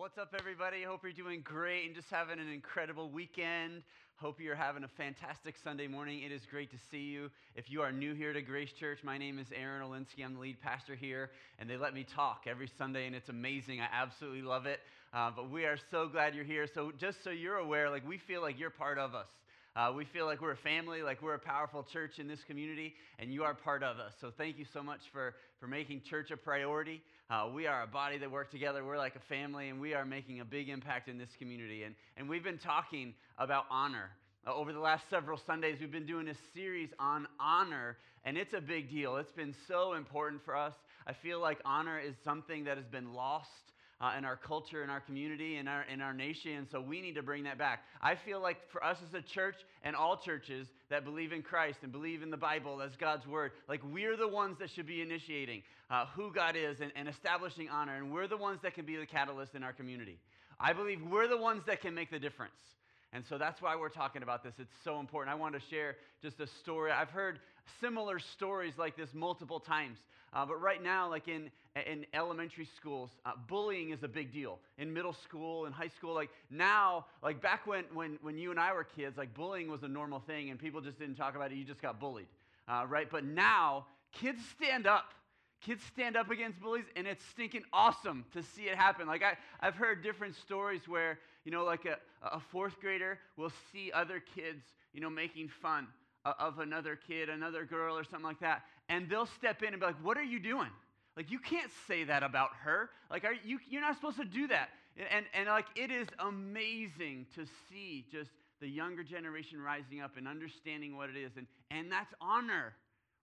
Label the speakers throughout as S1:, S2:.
S1: What's up, everybody? Hope you're doing great and just having an incredible weekend. Hope you're having a fantastic Sunday morning. It is great to see you. If you are new here to Grace Church, my name is Aaron Olinsky. I'm the lead pastor here, and they let me talk every Sunday, and it's amazing. I absolutely love it. Uh, but we are so glad you're here. So, just so you're aware, like we feel like you're part of us. Uh, we feel like we're a family, like we're a powerful church in this community, and you are part of us. So thank you so much for, for making church a priority. Uh, we are a body that work together. We're like a family, and we are making a big impact in this community. And, and we've been talking about honor. Uh, over the last several Sundays, we've been doing a series on honor, and it's a big deal. It's been so important for us. I feel like honor is something that has been lost uh, in our culture, in our community, in our, in our nation. And so we need to bring that back. I feel like for us as a church and all churches that believe in Christ and believe in the Bible as God's word, like we're the ones that should be initiating uh, who God is and, and establishing honor. And we're the ones that can be the catalyst in our community. I believe we're the ones that can make the difference. And so that's why we're talking about this. It's so important. I want to share just a story. I've heard similar stories like this multiple times. Uh, but right now, like in, in elementary schools, uh, bullying is a big deal. In middle school and high school, like now, like back when, when, when you and I were kids, like bullying was a normal thing and people just didn't talk about it. You just got bullied, uh, right? But now, kids stand up kids stand up against bullies and it's stinking awesome to see it happen. Like I, i've heard different stories where you know like a, a fourth grader will see other kids you know making fun of another kid another girl or something like that and they'll step in and be like what are you doing? Like you can't say that about her. Like are you, you're not supposed to do that. And, and, and like it is amazing to see just the younger generation rising up and understanding what it is and, and that's honor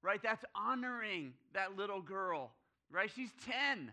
S1: right? That's honoring that little girl, right? She's 10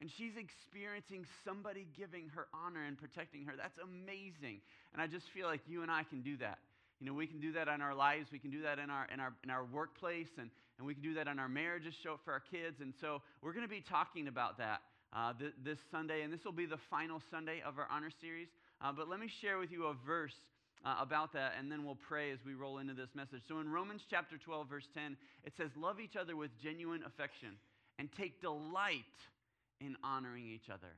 S1: and she's experiencing somebody giving her honor and protecting her. That's amazing. And I just feel like you and I can do that. You know, we can do that in our lives. We can do that in our, in our, in our workplace, and, and we can do that in our marriages, show it for our kids. And so we're going to be talking about that uh, th- this Sunday, and this will be the final Sunday of our honor series. Uh, but let me share with you a verse uh, about that, and then we'll pray as we roll into this message. So in Romans chapter 12, verse 10, it says, Love each other with genuine affection and take delight in honoring each other.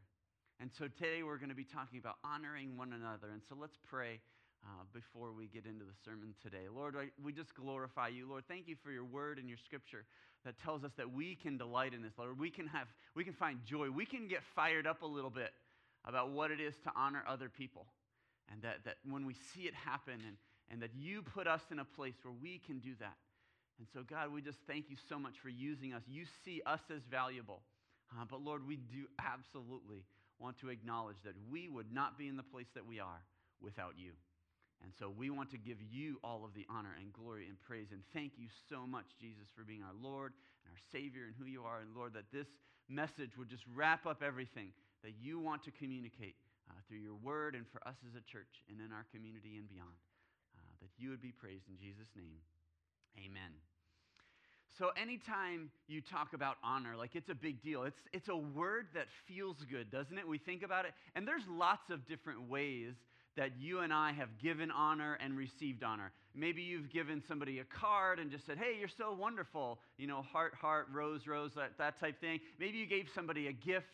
S1: And so today we're going to be talking about honoring one another. And so let's pray uh, before we get into the sermon today. Lord, I, we just glorify you. Lord, thank you for your word and your scripture that tells us that we can delight in this. Lord, we can have, we can find joy. We can get fired up a little bit about what it is to honor other people. And that, that when we see it happen, and, and that you put us in a place where we can do that. And so, God, we just thank you so much for using us. You see us as valuable. Uh, but, Lord, we do absolutely want to acknowledge that we would not be in the place that we are without you. And so we want to give you all of the honor and glory and praise. And thank you so much, Jesus, for being our Lord and our Savior and who you are. And Lord, that this message would just wrap up everything that you want to communicate uh, through your word and for us as a church and in our community and beyond. Uh, that you would be praised in Jesus' name. Amen. So, anytime you talk about honor, like it's a big deal. It's, it's a word that feels good, doesn't it? We think about it. And there's lots of different ways that you and I have given honor and received honor. Maybe you've given somebody a card and just said, hey, you're so wonderful, you know, heart, heart, rose, rose, that, that type thing. Maybe you gave somebody a gift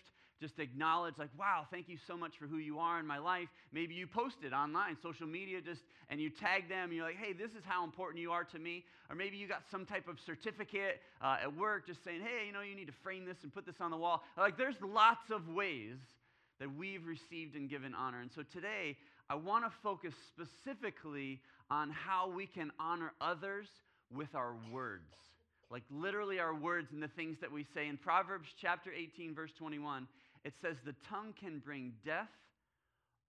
S1: just acknowledge like wow thank you so much for who you are in my life. Maybe you post it online social media just and you tag them and you're like hey this is how important you are to me. Or maybe you got some type of certificate uh, at work just saying hey you know you need to frame this and put this on the wall. Like there's lots of ways that we've received and given honor. And so today i want to focus specifically on how we can honor others with our words. Like literally our words and the things that we say. In Proverbs chapter 18, verse 21, it says, The tongue can bring death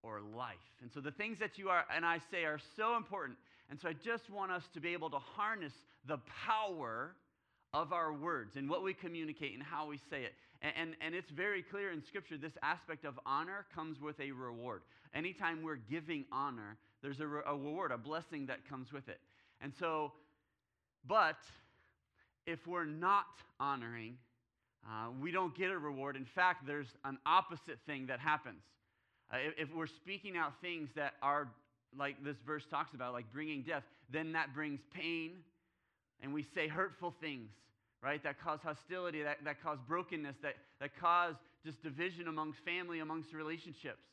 S1: or life. And so the things that you are and I say are so important. And so I just want us to be able to harness the power of our words and what we communicate and how we say it. And, and, and, it's very clear in Scripture this aspect of honor comes with a reward. Anytime we're giving honor, there's a, re- a reward, a blessing that comes with it. And so, but if we're not honoring, uh, we don't get a reward. In fact, there's an opposite thing that happens. Uh, if, if we're speaking out things that are, like this verse talks about, like bringing death, then that brings pain, and we say hurtful things, right? That cause hostility, that, that cause brokenness, that, that cause just division amongst family, amongst relationships.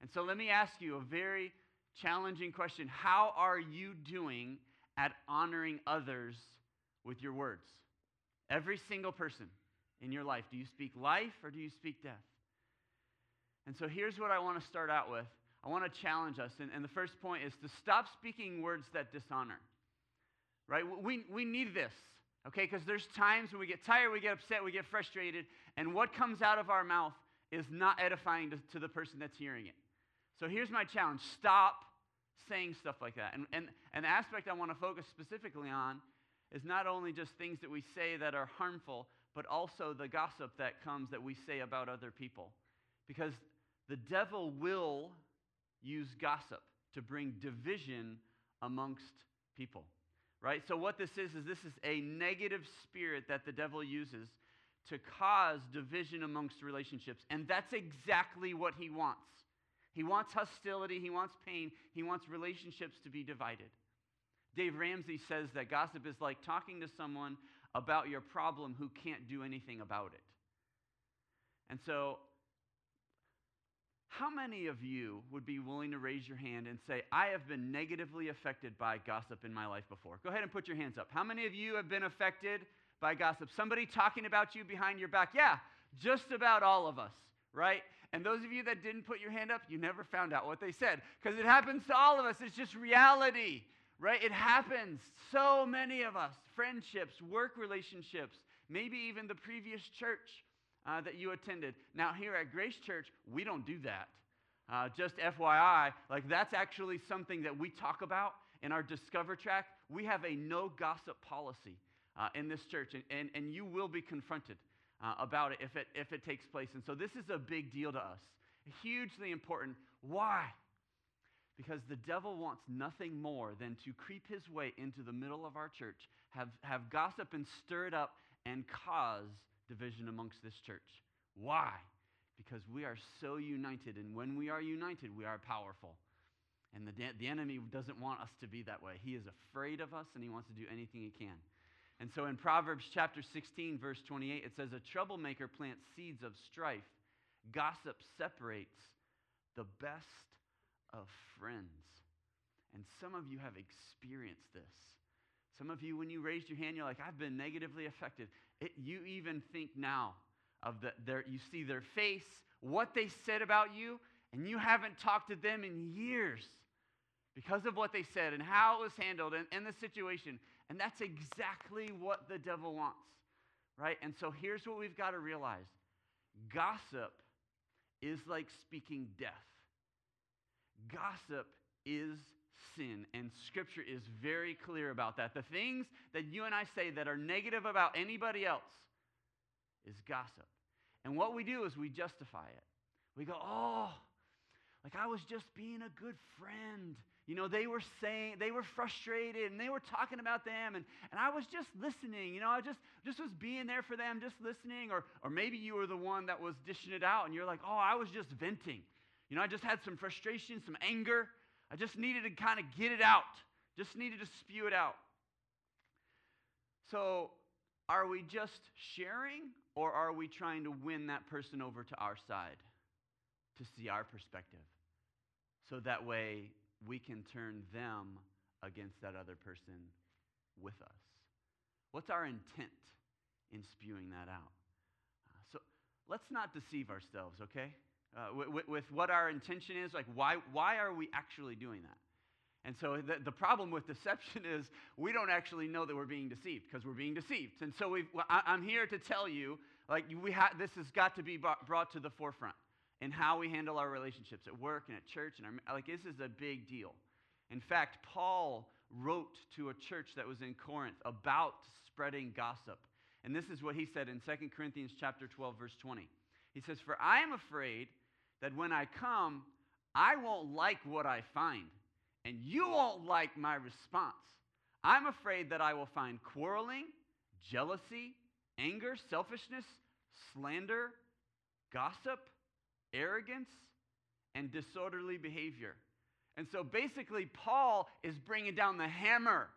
S1: And so let me ask you a very challenging question How are you doing at honoring others with your words? Every single person in your life. Do you speak life or do you speak death? And so here's what I want to start out with. I want to challenge us. And, and the first point is to stop speaking words that dishonor. Right? We, we need this, okay? Because there's times when we get tired, we get upset, we get frustrated, and what comes out of our mouth is not edifying to, to the person that's hearing it. So here's my challenge stop saying stuff like that. And, and, and the aspect I want to focus specifically on is not only just things that we say that are harmful, but also the gossip that comes that we say about other people. Because the devil will use gossip to bring division amongst people. Right? So, what this is, is this is a negative spirit that the devil uses to cause division amongst relationships. And that's exactly what he wants. He wants hostility, he wants pain, he wants relationships to be divided. Dave Ramsey says that gossip is like talking to someone about your problem who can't do anything about it. And so, how many of you would be willing to raise your hand and say, I have been negatively affected by gossip in my life before? Go ahead and put your hands up. How many of you have been affected by gossip? Somebody talking about you behind your back? Yeah, just about all of us, right? And those of you that didn't put your hand up, you never found out what they said because it happens to all of us. It's just reality, right? It happens. So many of us, friendships, work relationships, maybe even the previous church uh, that you attended. Now, here at Grace Church, we don't do that. Uh, just FYI, like that's actually something that we talk about in our Discover track. We have a no gossip policy uh, in this church, and, and, and you will be confronted uh, about it if, it if it takes place. And so this is a big deal to us, hugely important. Why? Because the devil wants nothing more than to creep his way into the middle of our church, have, have gossip and stir it up, and cause division amongst this church. Why? Because we are so united, and when we are united, we are powerful. And the, the enemy doesn't want us to be that way. He is afraid of us, and he wants to do anything he can. And so in Proverbs chapter 16, verse 28, it says, A troublemaker plants seeds of strife. Gossip separates the best of friends. And some of you have experienced this. Some of you, when you raised your hand, you're like, I've been negatively affected. It, you even think now of the, their, you see their face, what they said about you, and you haven't talked to them in years because of what they said and how it was handled and, and the situation. And that's exactly what the devil wants, right? And so here's what we've got to realize gossip is like speaking death. Gossip is sin, and Scripture is very clear about that. The things that you and I say that are negative about anybody else is gossip. And what we do is we justify it. We go, oh, like I was just being a good friend. You know, they were saying, they were frustrated and they were talking about them, and, and I was just listening. You know, I just, just was being there for them, just listening. Or, or maybe you were the one that was dishing it out and you're like, oh, I was just venting. You know, I just had some frustration, some anger. I just needed to kind of get it out, just needed to spew it out. So, are we just sharing or are we trying to win that person over to our side to see our perspective? So that way we can turn them against that other person with us. What's our intent in spewing that out? Uh, so let's not deceive ourselves, okay? Uh, with, with, what our intention is, like why, why are we actually doing that? And so the, the problem with deception is we don't actually know that we're being deceived because we're being deceived. And so we I, am here to tell you, like we ha- this has got to be brought to the forefront in how we handle our relationships at work and at church. And our, like, this is a big deal. In fact, Paul wrote to a church that was in Corinth about spreading gossip. And this is what he said in 2 Corinthians chapter 12 verse 20. He says, "For I am afraid that when I come, I won't like what I find, and you won't like my response. I'm afraid that I will find quarreling, jealousy, anger, selfishness, slander, gossip, arrogance, and disorderly behavior. And so basically, Paul is bringing down the hammer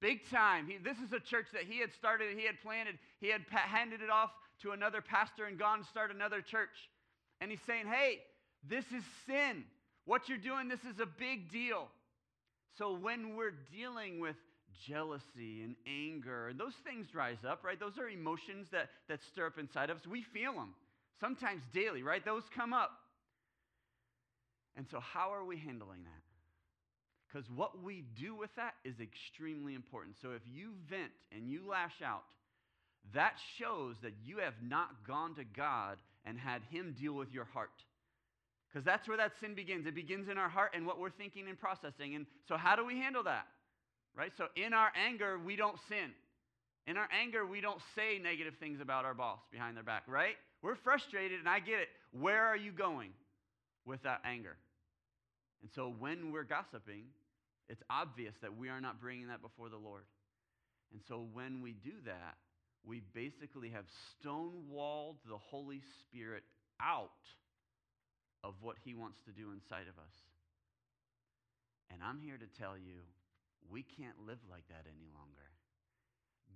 S1: big time. He, this is a church that he had started, he had planted, he had handed it off to another pastor and gone to start another church. And he's saying, hey, this is sin. What you're doing, this is a big deal. So when we're dealing with jealousy and anger, and those things rise up, right? Those are emotions that, that stir up inside of us. We feel them, sometimes daily, right? Those come up. And so, how are we handling that? Because what we do with that is extremely important. So, if you vent and you lash out, that shows that you have not gone to God and had Him deal with your heart. Because that's where that sin begins. It begins in our heart and what we're thinking and processing. And so, how do we handle that? Right? So, in our anger, we don't sin. In our anger, we don't say negative things about our boss behind their back, right? We're frustrated, and I get it. Where are you going with that anger? And so, when we're gossiping, it's obvious that we are not bringing that before the Lord. And so, when we do that, we basically have stonewalled the Holy Spirit out of what He wants to do inside of us. And I'm here to tell you, we can't live like that any longer.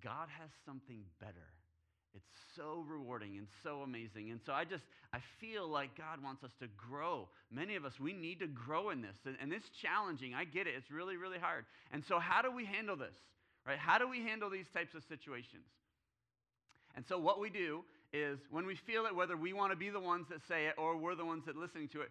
S1: God has something better. It's so rewarding and so amazing. And so I just, I feel like God wants us to grow. Many of us, we need to grow in this. And, and it's challenging. I get it. It's really, really hard. And so, how do we handle this? Right? How do we handle these types of situations? And so, what we do is when we feel it, whether we want to be the ones that say it or we're the ones that listening to it,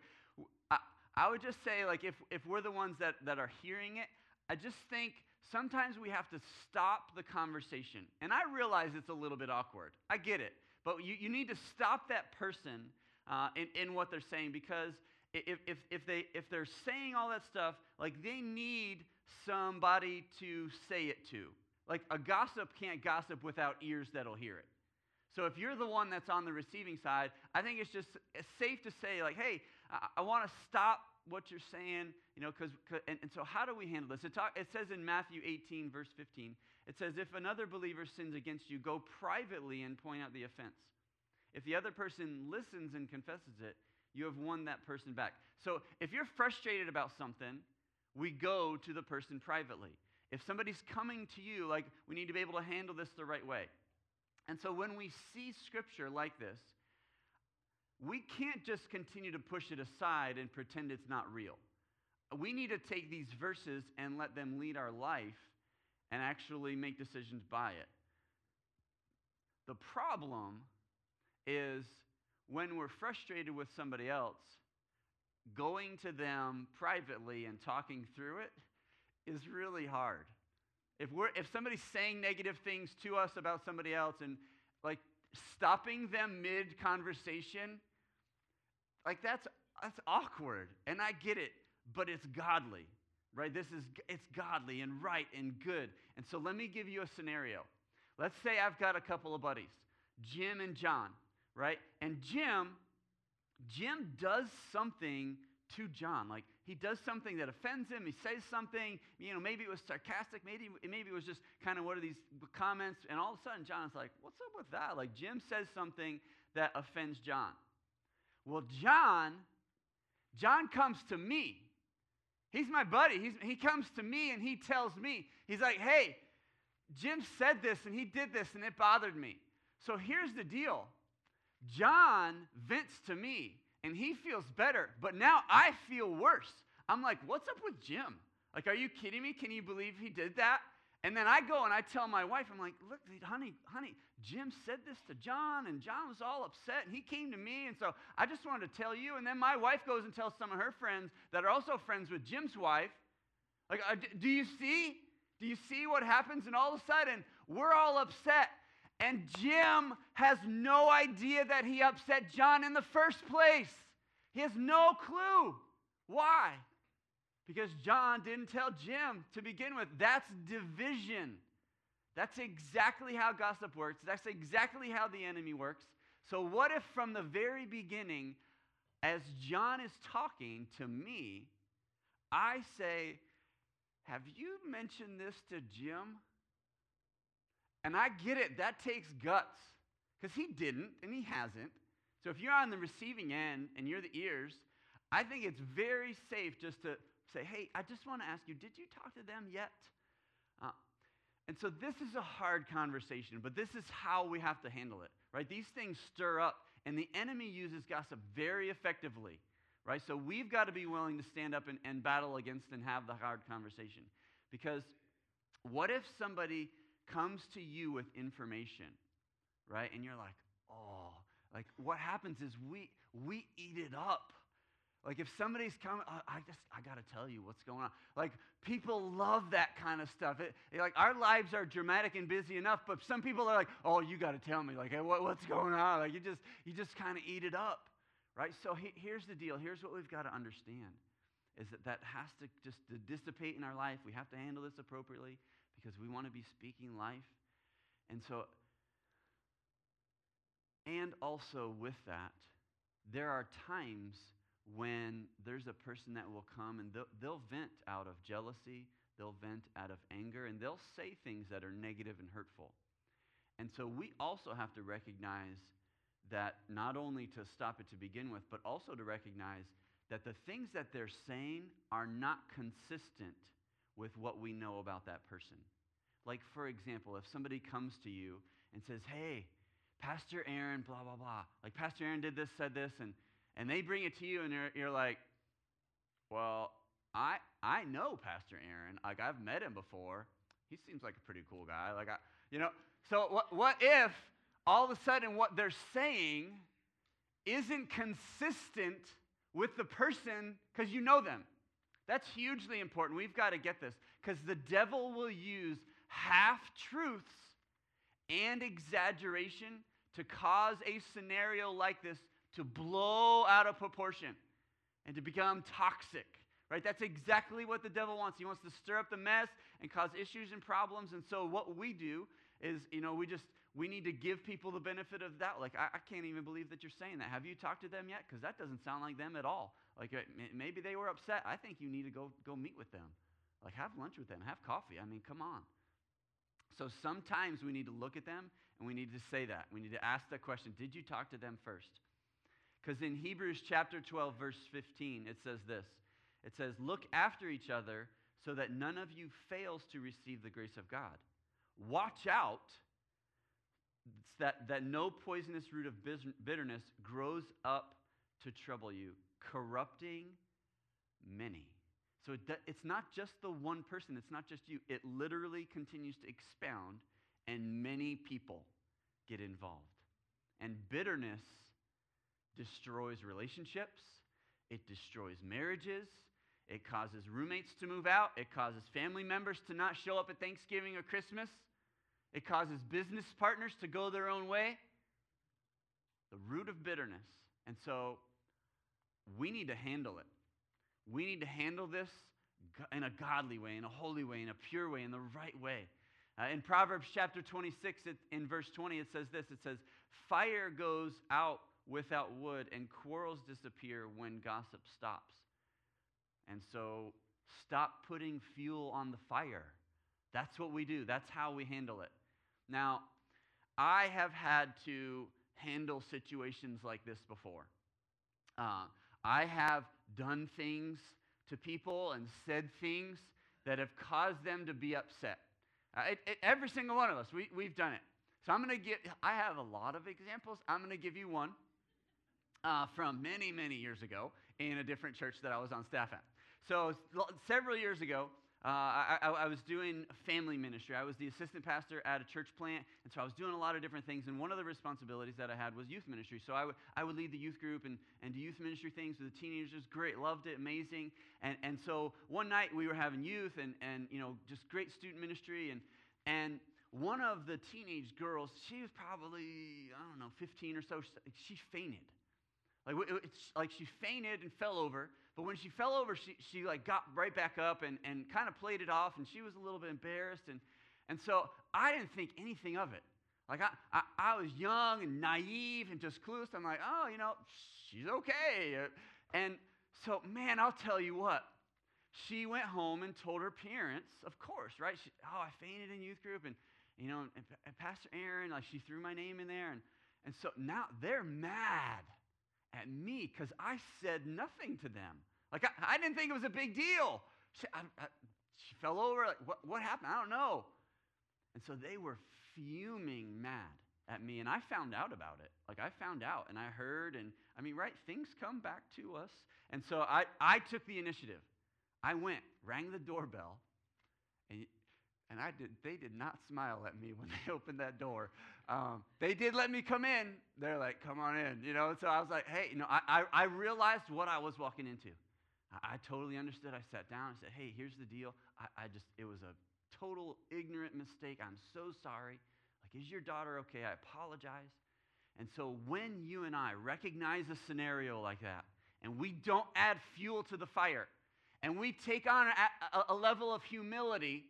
S1: I, I would just say, like, if, if we're the ones that, that are hearing it, I just think sometimes we have to stop the conversation. And I realize it's a little bit awkward. I get it. But you, you need to stop that person uh, in, in what they're saying because if, if, if, they, if they're saying all that stuff, like they need somebody to say it to. Like a gossip can't gossip without ears that'll hear it. So if you're the one that's on the receiving side, I think it's just safe to say, like, hey, I, I want to stop what you're saying, you know, because, and, and, so how do we handle this? It, talk, it says in Matthew 18, verse 15, it says, if another believer sins against you, go privately and point out the offense. If the other person listens and confesses it, you have won that person back. So if you're frustrated about something, we go to the person privately. If somebody's coming to you, like, we need to be able to handle this the right way. And so when we see scripture like this, we can't just continue to push it aside and pretend it's not real. We need to take these verses and let them lead our life and actually make decisions by it. The problem is when we're frustrated with somebody else, going to them privately and talking through it is really hard. If, we're, if somebody's saying negative things to us about somebody else and like stopping them mid conversation, like that's, that's awkward. And I get it, but it's godly, right? This is, it's godly and right and good. And so let me give you a scenario. Let's say I've got a couple of buddies, Jim and John, right? And Jim, Jim does something to John. Like he does something that offends him. He says something, you know, maybe it was sarcastic, maybe, maybe it was just kind of one of these comments. And all of a sudden, John's like, what's up with that? Like Jim says something that offends John. Well, John, John comes to me. He's my buddy. He's, he comes to me and he tells me, he's like, hey, Jim said this and he did this and it bothered me. So here's the deal John vents to me and he feels better, but now I feel worse. I'm like, what's up with Jim? Like, are you kidding me? Can you believe he did that? And then I go and I tell my wife, I'm like, look, honey, honey, Jim said this to John, and John was all upset, and he came to me, and so I just wanted to tell you. And then my wife goes and tells some of her friends that are also friends with Jim's wife, like, uh, do you see? Do you see what happens? And all of a sudden, we're all upset. And Jim has no idea that he upset John in the first place. He has no clue. Why? Because John didn't tell Jim to begin with. That's division. That's exactly how gossip works. That's exactly how the enemy works. So, what if from the very beginning, as John is talking to me, I say, Have you mentioned this to Jim? And I get it, that takes guts. Because he didn't, and he hasn't. So if you're on the receiving end and you're the ears, I think it's very safe just to say, hey, I just want to ask you, did you talk to them yet? Uh, and so this is a hard conversation, but this is how we have to handle it. right? These things stir up, and the enemy uses gossip very effectively, right? So we've got to be willing to stand up and, and battle against and have the hard conversation. Because what if somebody comes to you with information, right? And you're like, oh, like what happens is we we eat it up. Like if somebody's coming, I, just I gotta tell you what's going on. Like people love that kind of stuff. It, like our lives are dramatic and busy enough, but some people are like, oh, you gotta tell me, like, hey, what, what's going on? Like you just you just kind of eat it up, right? So he, here's the deal. Here's what we've got to understand is that that has to just to dissipate in our life. We have to handle this appropriately because we want to be speaking life. And so, and also with that, there are times when there's a person that will come and they'll, they'll vent out of jealousy, they'll vent out of anger, and they'll say things that are negative and hurtful. And so we also have to recognize that not only to stop it to begin with, but also to recognize that the things that they're saying are not consistent with what we know about that person. Like, for example, if somebody comes to you and says, Hey, Pastor Aaron, blah, blah, blah. Like, Pastor Aaron did this, said this, and, and they bring it to you, and you're, you're like, Well, I, I know Pastor Aaron. Like, I've met him before. He seems like a pretty cool guy. Like, I, you know, so what, what if all of a sudden what they're saying isn't consistent with the person because you know them. That's hugely important. We've got to get this because the devil will use half truths and exaggeration to cause a scenario like this to blow out of proportion and to become toxic. Right? That's exactly what the devil wants. He wants to stir up the mess and cause issues and problems. And so what we do is, you know, we just we need to give people the benefit of that. Like, I, I can't even believe that you're saying that. Have you talked to them yet? Because that doesn't sound like them at all. Like, uh, maybe they were upset. I think you need to go, go meet with them. Like, have lunch with them, have coffee. I mean, come on. So sometimes we need to look at them and we need to say that. We need to ask that question Did you talk to them first? Because in Hebrews chapter 12, verse 15, it says this It says, Look after each other so that none of you fails to receive the grace of God. Watch out that, that no poisonous root of bitterness grows up to trouble you, corrupting many. So it, it's not just the one person, it's not just you. It literally continues to expound, and many people get involved. And bitterness destroys relationships, it destroys marriages, it causes roommates to move out, it causes family members to not show up at Thanksgiving or Christmas. It causes business partners to go their own way. The root of bitterness. And so we need to handle it. We need to handle this in a godly way, in a holy way, in a pure way, in the right way. Uh, in Proverbs chapter 26, it, in verse 20, it says this it says, Fire goes out without wood, and quarrels disappear when gossip stops. And so stop putting fuel on the fire. That's what we do, that's how we handle it. Now, I have had to handle situations like this before. Uh, I have done things to people and said things that have caused them to be upset. Uh, it, it, every single one of us, we, we've done it. So I'm going to get, I have a lot of examples. I'm going to give you one uh, from many, many years ago in a different church that I was on staff at. So several years ago, uh, I, I, was doing family ministry. I was the assistant pastor at a church plant, and so I was doing a lot of different things. And one of the responsibilities that I had was youth ministry. So I would, I would lead the youth group and, and do youth ministry things with the teenagers. Great, loved it, amazing. And, and so one night we were having youth and, and you know, just great student ministry. And, and one of the teenage girls, she was probably, I don't know, 15 or so, she fainted. Like, it's like she fainted and fell over. But when she fell over, she, she like got right back up and, and kind of played it off, and she was a little bit embarrassed. And, and so I didn't think anything of it. Like I, I, I was young and naive and just clueless. I'm like, oh, you know, she's okay. And so, man, I'll tell you what. She went home and told her parents, of course, right? She, oh, I fainted in youth group, and you know, and, and Pastor Aaron, like she threw my name in there, and and so now they're mad at me because I said nothing to them. Like, I, I, didn't think it was a big deal. She, I, I, she fell over. Like, what, what happened? I don't know. And so they were fuming mad. at me, and I found out about it. Like, I found out, and I heard, and I mean, right, things come back to us. And so I, I took the initiative. I went, rang the doorbell, and I did, they did not smile at me when they opened that door. Um, they did let me come in. They're like, come on in, you know? So I was like, hey, you know, I, I, I realized what I was walking into. I, I, totally understood. I sat down and said, hey, here's the deal. I, I just, it was a total ignorant mistake. I'm so sorry. Like, is your daughter okay? I apologize. And so when you and I recognize a scenario like that, and we don't add fuel to the fire, and we take on a, a, a level of humility,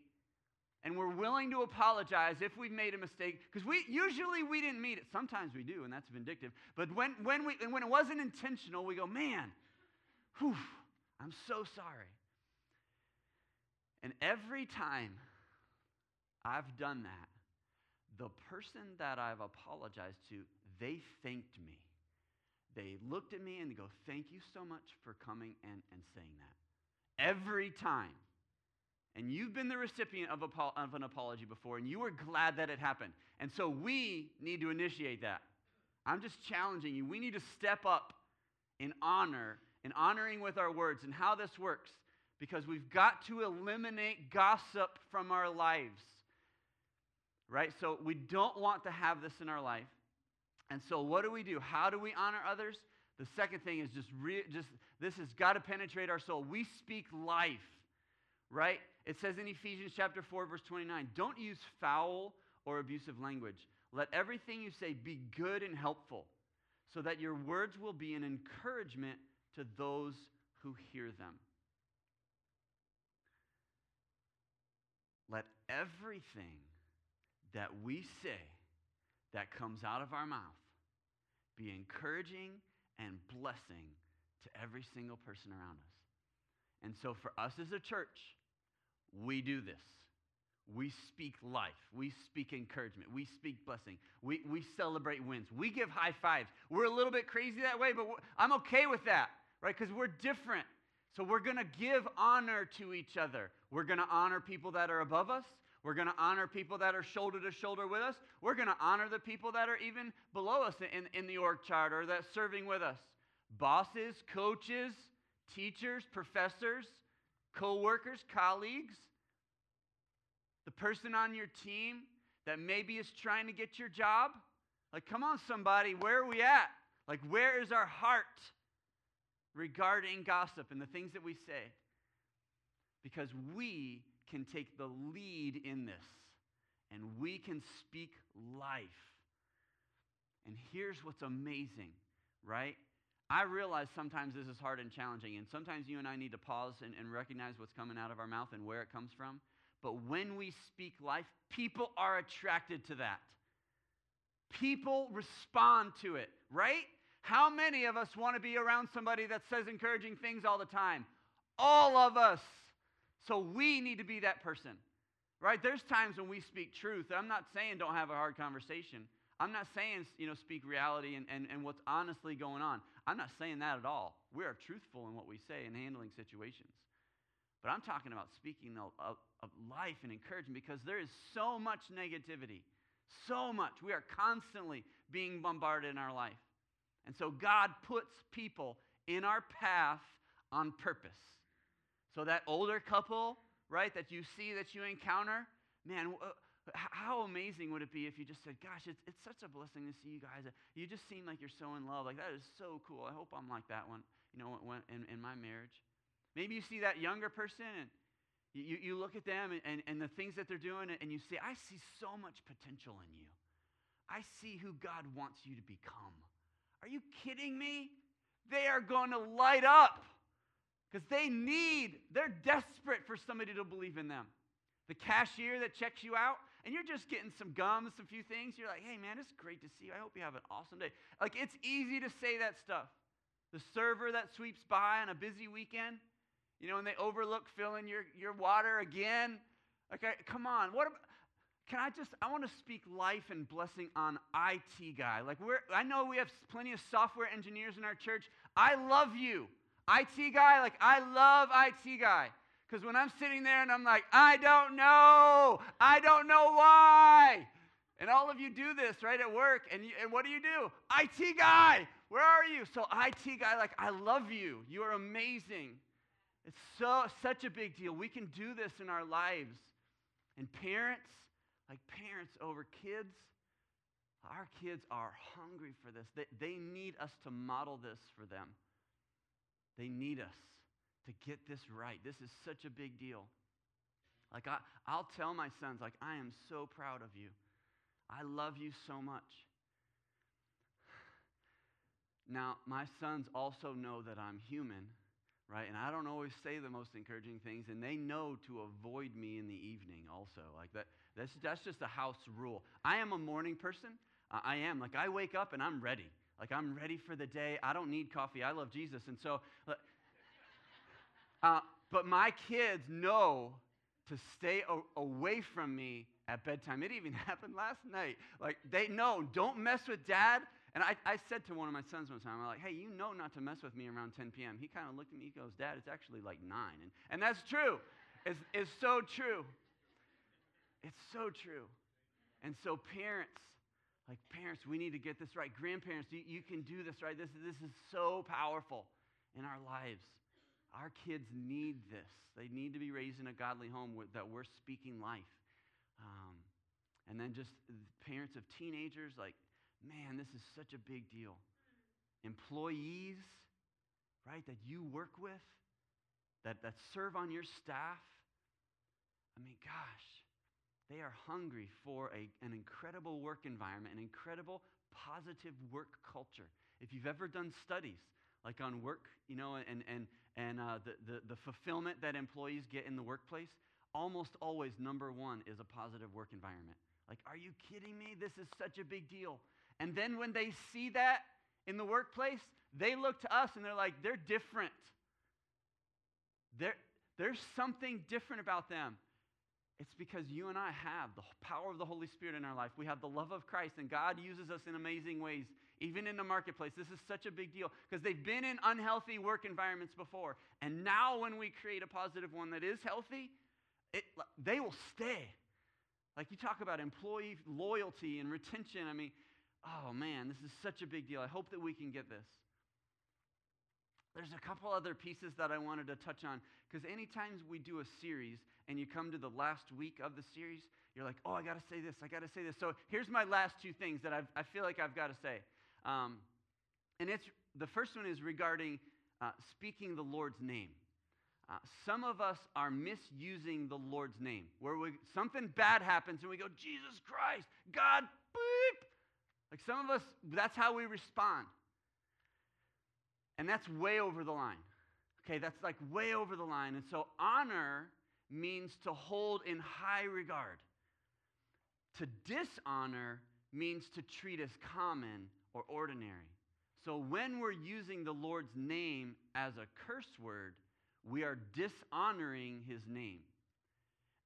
S1: and we're willing to apologize if we've made a mistake, because we usually we didn't mean it. Sometimes we do, and that's vindictive. But when, when, we, when it wasn't intentional, we go, man, whew, I'm so sorry. And every time I've done that, the person that I've apologized to, they thanked me. They looked at me and they go, Thank you so much for coming and, and saying that. Every time. And you've been the recipient of, an apology before, and you were glad that it happened. And so we need to initiate that. I'm just challenging you. We need to step up in honor, in honoring with our words, and how this works, because we've got to eliminate gossip from our lives right? So we don't want to have this in our life. And so what do we do? How do we honor others? The second thing is just, re- just this has got to penetrate our soul. We speak life, right? It says in Ephesians chapter 4, verse 29, don't use foul or abusive language. Let everything you say be good and helpful, so that your words will be an encouragement to those who hear them. Let everything that we say that comes out of our mouth be encouraging and blessing to every single person around us. And so, for us as a church, we do this. We speak life. We speak encouragement. We speak blessing. We, we celebrate wins. We give high fives. We're a little bit crazy that way, but I'm okay with that, right? Because we're different. So we're going to give honor to each other. We're going to honor people that are above us. We're going to honor people that are shoulder to shoulder with us. We're going to honor the people that are even below us in, in the org chart or that's serving with us. Bosses, coaches, teachers, professors, co workers, colleagues. The person on your team that maybe is trying to get your job. Like, come on, somebody, where are we at? Like, where is our heart regarding gossip and the things that we say? Because we can take the lead in this and we can speak life. And here's what's amazing, right? I realize sometimes this is hard and challenging, and sometimes you and I need to pause and, and, recognize what's coming out of our mouth and where it comes from. But when we speak life, people are attracted to that. People respond to it, right? How many of us want to be around somebody that says encouraging things all the time? All of us. So we need to be that person, right? There's times when we speak truth. I'm not saying don't have a hard conversation. I'm not saying, you know, speak reality and, and, and what's honestly going on. I'm not saying that at all. We are truthful in what we say in handling situations. But I'm talking about speaking of, life and encouragement because there is so much negativity. So much. We are constantly being bombarded in our life. And so God puts people in our path on purpose. So that older couple, right, that you see, that you encounter, man, how amazing would it be if you just said, Gosh, it's, it's such a blessing to see you guys. You just seem like you're so in love. Like, that is so cool. I hope I'm like that one, you know, when, in, in my marriage. Maybe you see that younger person and you, you look at them and, and, and the things that they're doing and you say, I see so much potential in you. I see who God wants you to become. Are you kidding me? They are going to light up. Because they need, they're desperate for somebody to believe in them. The cashier that checks you out, and you're just getting some gums, some few things. You're like, hey, man, it's great to see you. I hope you have an awesome day. Like, it's easy to say that stuff. The server that sweeps by on a busy weekend, you know, and they overlook filling your, your water again. Like, come on. What can I just, I want to speak life and blessing on IT guy. Like, we're, I know we have plenty of software engineers in our church. I love you. IT guy, like I love IT guy. Because when I'm sitting there and I'm like, I don't know, I don't know why. And all of you do this, right, at work. And, you, and what do you do? IT guy, where are you? So, IT guy, like, I love you. You are amazing. It's so such a big deal. We can do this in our lives. And parents, like parents over kids, our kids are hungry for this. They, they need us to model this for them. They need us to get this right. This is such a big deal. Like, I, I'll tell my sons, like, I am so proud of you. I love you so much. Now, my sons also know that I'm human, right? And I don't always say the most encouraging things, and they know to avoid me in the evening also. Like that, that's, that's just a house rule. I am a morning person. I am. Like, I wake up and I'm ready. Like, I'm ready for the day. I don't need coffee. I love Jesus. And so, uh, but my kids know to stay a- away from me at bedtime. It even happened last night. Like, they know, don't mess with dad. And I, I said to one of my sons one time, I'm like, hey, you know not to mess with me around 10 p.m. He kind of looked at me, he goes, Dad, it's actually like 9. And, and that's true. It's, it's so true. It's so true. And so, parents, like parents, we need to get this right. Grandparents, you, you can do this right. This, this is so powerful in our lives. Our kids need this. They need to be raised in a godly home that we're speaking life. Um, and then just parents of teenagers, like, man, this is such a big deal. Employees, right, that you work with, that, that serve on your staff. I mean, gosh, they are hungry for a, an incredible work environment, an incredible positive work culture. If you've ever done studies, like on work, you know, and, and, and uh, the, the, the fulfillment that employees get in the workplace, almost always number one is a positive work environment. Like, are you kidding me? This is such a big deal. And then when they see that in the workplace, they look to us and they're like, they're different. They're, there's something different about them. It's because you and I have the power of the Holy Spirit in our life. We have the love of Christ, and God uses us in amazing ways, even in the marketplace. This is such a big deal because they've been in unhealthy work environments before. And now, when we create a positive one that is healthy, it, they will stay. Like you talk about employee loyalty and retention. I mean, oh man, this is such a big deal. I hope that we can get this. There's a couple other pieces that I wanted to touch on because anytime we do a series and you come to the last week of the series, you're like, oh, I got to say this, I got to say this. So here's my last two things that I've, i feel like I've got to say. Um, and it's the first one is regarding uh, speaking the Lord's name. Uh, some of us are misusing the Lord's name, where we, something bad happens and we go, Jesus Christ, God, beep. Like some of us, that's how we respond. And that's way over the line. Okay, that's like way over the line. And so honor means to hold in high regard. To dishonor means to treat as common or ordinary. So when we're using the Lord's name as a curse word, we are dishonoring his name.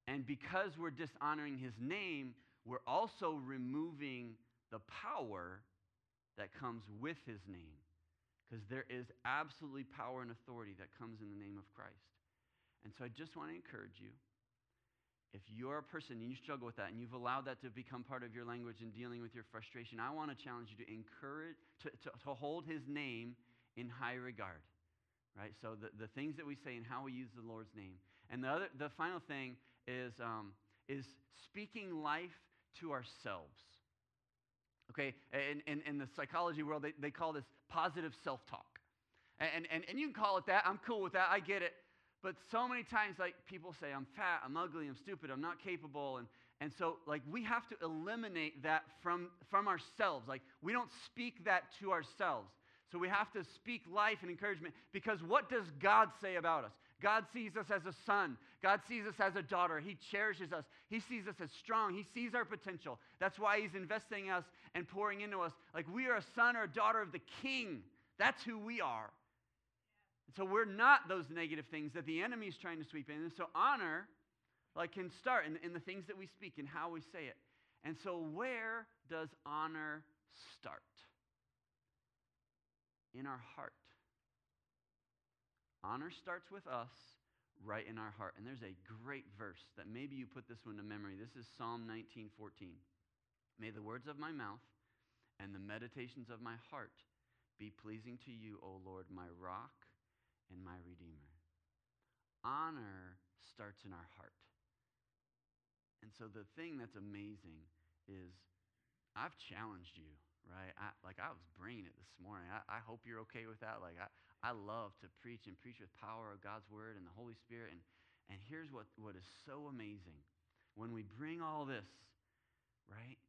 S1: And because we're dishonoring his name, we're also removing the power that comes with his name. Because there is absolutely power and authority that comes in the name of Christ. And so I just want to encourage you if you're a person and you struggle with that and you've allowed that to become part of your language in dealing with your frustration, I want to challenge you to encourage, to, to, to hold his name in high regard right? So the, the things that we say and how we use the Lord's name. And the, other, the final thing is, um, is speaking life to ourselves. Okay, in, in, in the psychology world, they, they call this positive self talk. And, and, and you can call it that. I'm cool with that. I get it. But so many times, like people say, I'm fat, I'm ugly, I'm stupid, I'm not capable. And, and so, like, we have to eliminate that from, from ourselves. Like, we don't speak that to ourselves. So we have to speak life and encouragement because what does God say about us? God sees us as a son. God sees us as a daughter. He cherishes us. He sees us as strong. He sees our potential. That's why He's investing in us and pouring into us. Like we are a son or a daughter of the King. That's who we are. So we're not those negative things that the enemy is trying to sweep in. And so honor like can start in, in the things that we speak and how we say it. And so where does honor start? in our heart. Honor starts with us right in our heart. And there's a great verse that maybe you put this one to memory. This is Psalm 19:14. May the words of my mouth and the meditations of my heart be pleasing to you, O Lord, my rock and my redeemer. Honor starts in our heart. And so the thing that's amazing is I've challenged you, right? I, like I was bringing it this morning. I, I hope you're okay with that. Like I, I love to preach and preach with power of God's word and the Holy Spirit. And, and here's what, what is so amazing. When we bring all this, right?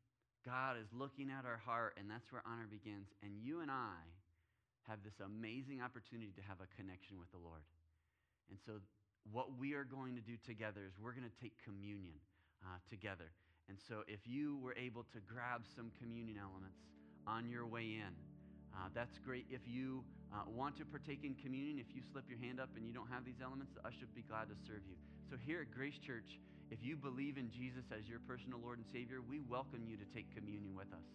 S1: God is looking at our heart, and that's where honor begins. And you and I have this amazing opportunity to have a connection with the Lord. And so, what we are going to do together is we're going to take communion uh, together. And so, if you were able to grab some communion elements on your way in, uh, that's great. If you uh, want to partake in communion, if you slip your hand up and you don't have these elements, the usher would be glad to serve you. So, here at Grace Church, if you believe in Jesus as your personal Lord and Savior, we welcome you to take communion with us.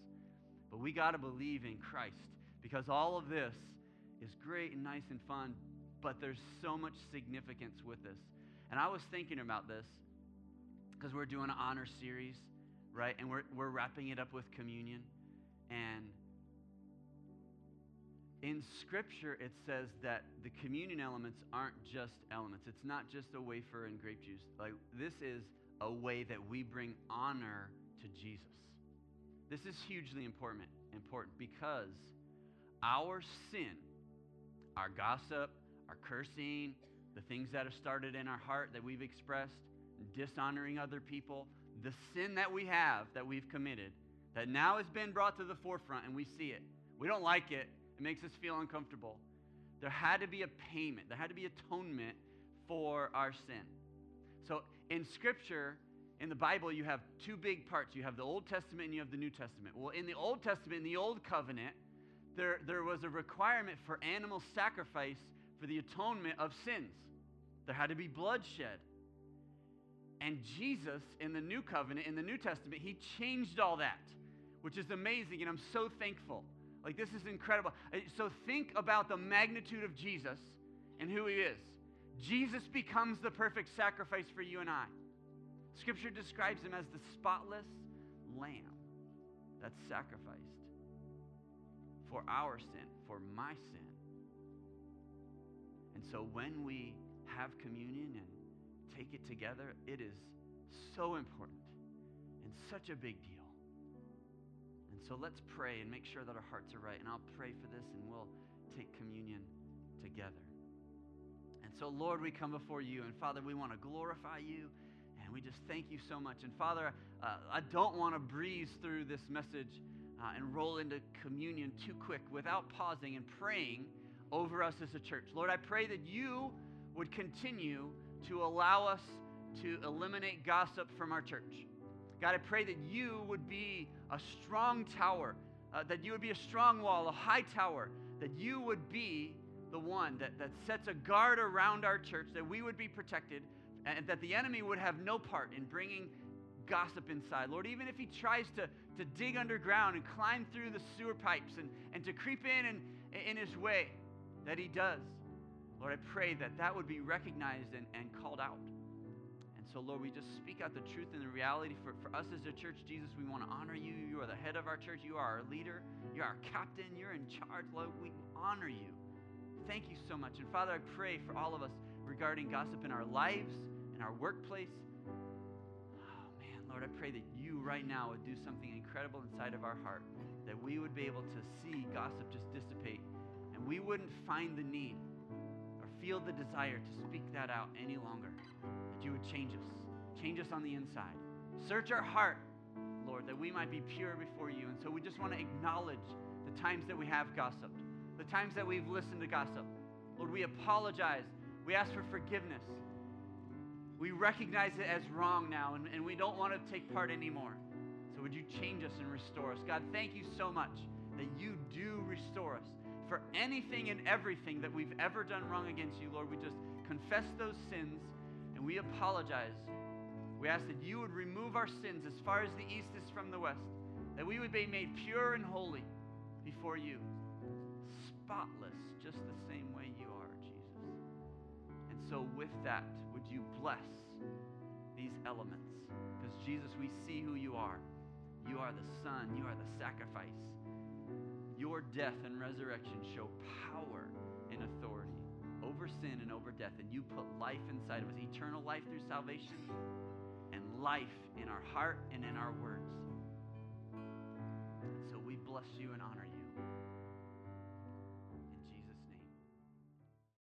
S1: But we got to believe in Christ because all of this is great and nice and fun, but there's so much significance with this. And I was thinking about this because we're doing an honor series, right? And we're, we're wrapping it up with communion. And in Scripture, it says that the communion elements aren't just elements. It's not just a wafer and grape juice. Like this is a way that we bring honor to Jesus. This is hugely important, important because our sin, our gossip, our cursing, the things that have started in our heart that we've expressed, dishonoring other people, the sin that we have that we've committed, that now has been brought to the forefront and we see it. We don't like it, it makes us feel uncomfortable. There had to be a payment, there had to be atonement for our sin. So in Scripture, in the Bible, you have two big parts. You have the Old Testament and you have the New Testament. Well, in the Old Testament, in the Old Covenant, there, there was a requirement for animal sacrifice for the atonement of sins. There had to be bloodshed. And Jesus, in the New Covenant, in the New Testament, he changed all that, which is amazing, and I'm so thankful. Like, this is incredible. Uh, so, think about the magnitude of Jesus and who he is. Jesus becomes the perfect sacrifice for you and I. Scripture describes him as the spotless lamb that's sacrificed for our sin, for my sin. And so, when we have communion and take it together, it is so important and such a big deal. And so let's pray and make sure that our hearts are right. And I'll pray for this and we'll take communion together. And so, Lord, we come before you. And Father, we want to glorify you. And we just thank you so much. And Father, uh, I don't want to breeze through this message uh, and roll into communion too quick without pausing and praying over us as a church. Lord, I pray that you would continue to allow us to eliminate gossip from our church. God, I pray that you would be a strong tower, uh, that you would be a strong wall, a high tower, that you would be the one that, that sets a guard around our church, that we would be protected, and that the enemy would have no part in bringing gossip inside. Lord, even if he tries to, to dig underground and climb through the sewer pipes and, and to creep in and, in his way, that he does. Lord, I pray that that would be recognized and, and called out. And so, Lord, we just speak out the truth and the reality. For, for us as a church, Jesus, we want to honor you. You are the head of our church. You are our leader. You're our captain. You're in charge. Lord, we honor you. Thank you so much. And Father, I pray for all of us regarding gossip in our lives, in our workplace. Lord, I pray that you right now would do something incredible inside of our heart, that we would be able to see gossip just dissipate, and we wouldn't find the need or feel the desire to speak that out any longer that you would change us. Change us on the inside. Search our heart, Lord, that we might be pure before you. And so we just want to acknowledge the times that we have gossiped, the times that we've listened to gossip. Lord, we apologize. We ask for forgiveness. We recognize it as wrong now, and, and we don't want to take part anymore. So would you change us and restore us? God, thank you so much that you do restore us. For anything and everything that we've ever done wrong against you, Lord, we just confess those sins and we apologize. We ask that you would remove our sins as far as the east is from the west, that we would be made pure and holy before you, spotless, just the same way you are, Jesus. And so, with that, you bless these elements? Because, Jesus, we see who you are. You are the Son. You are the sacrifice. Your death and resurrection show power and authority over sin and over death. And you put life inside of us, eternal life through salvation, and life in our heart and in our words. And so we bless you and honor you.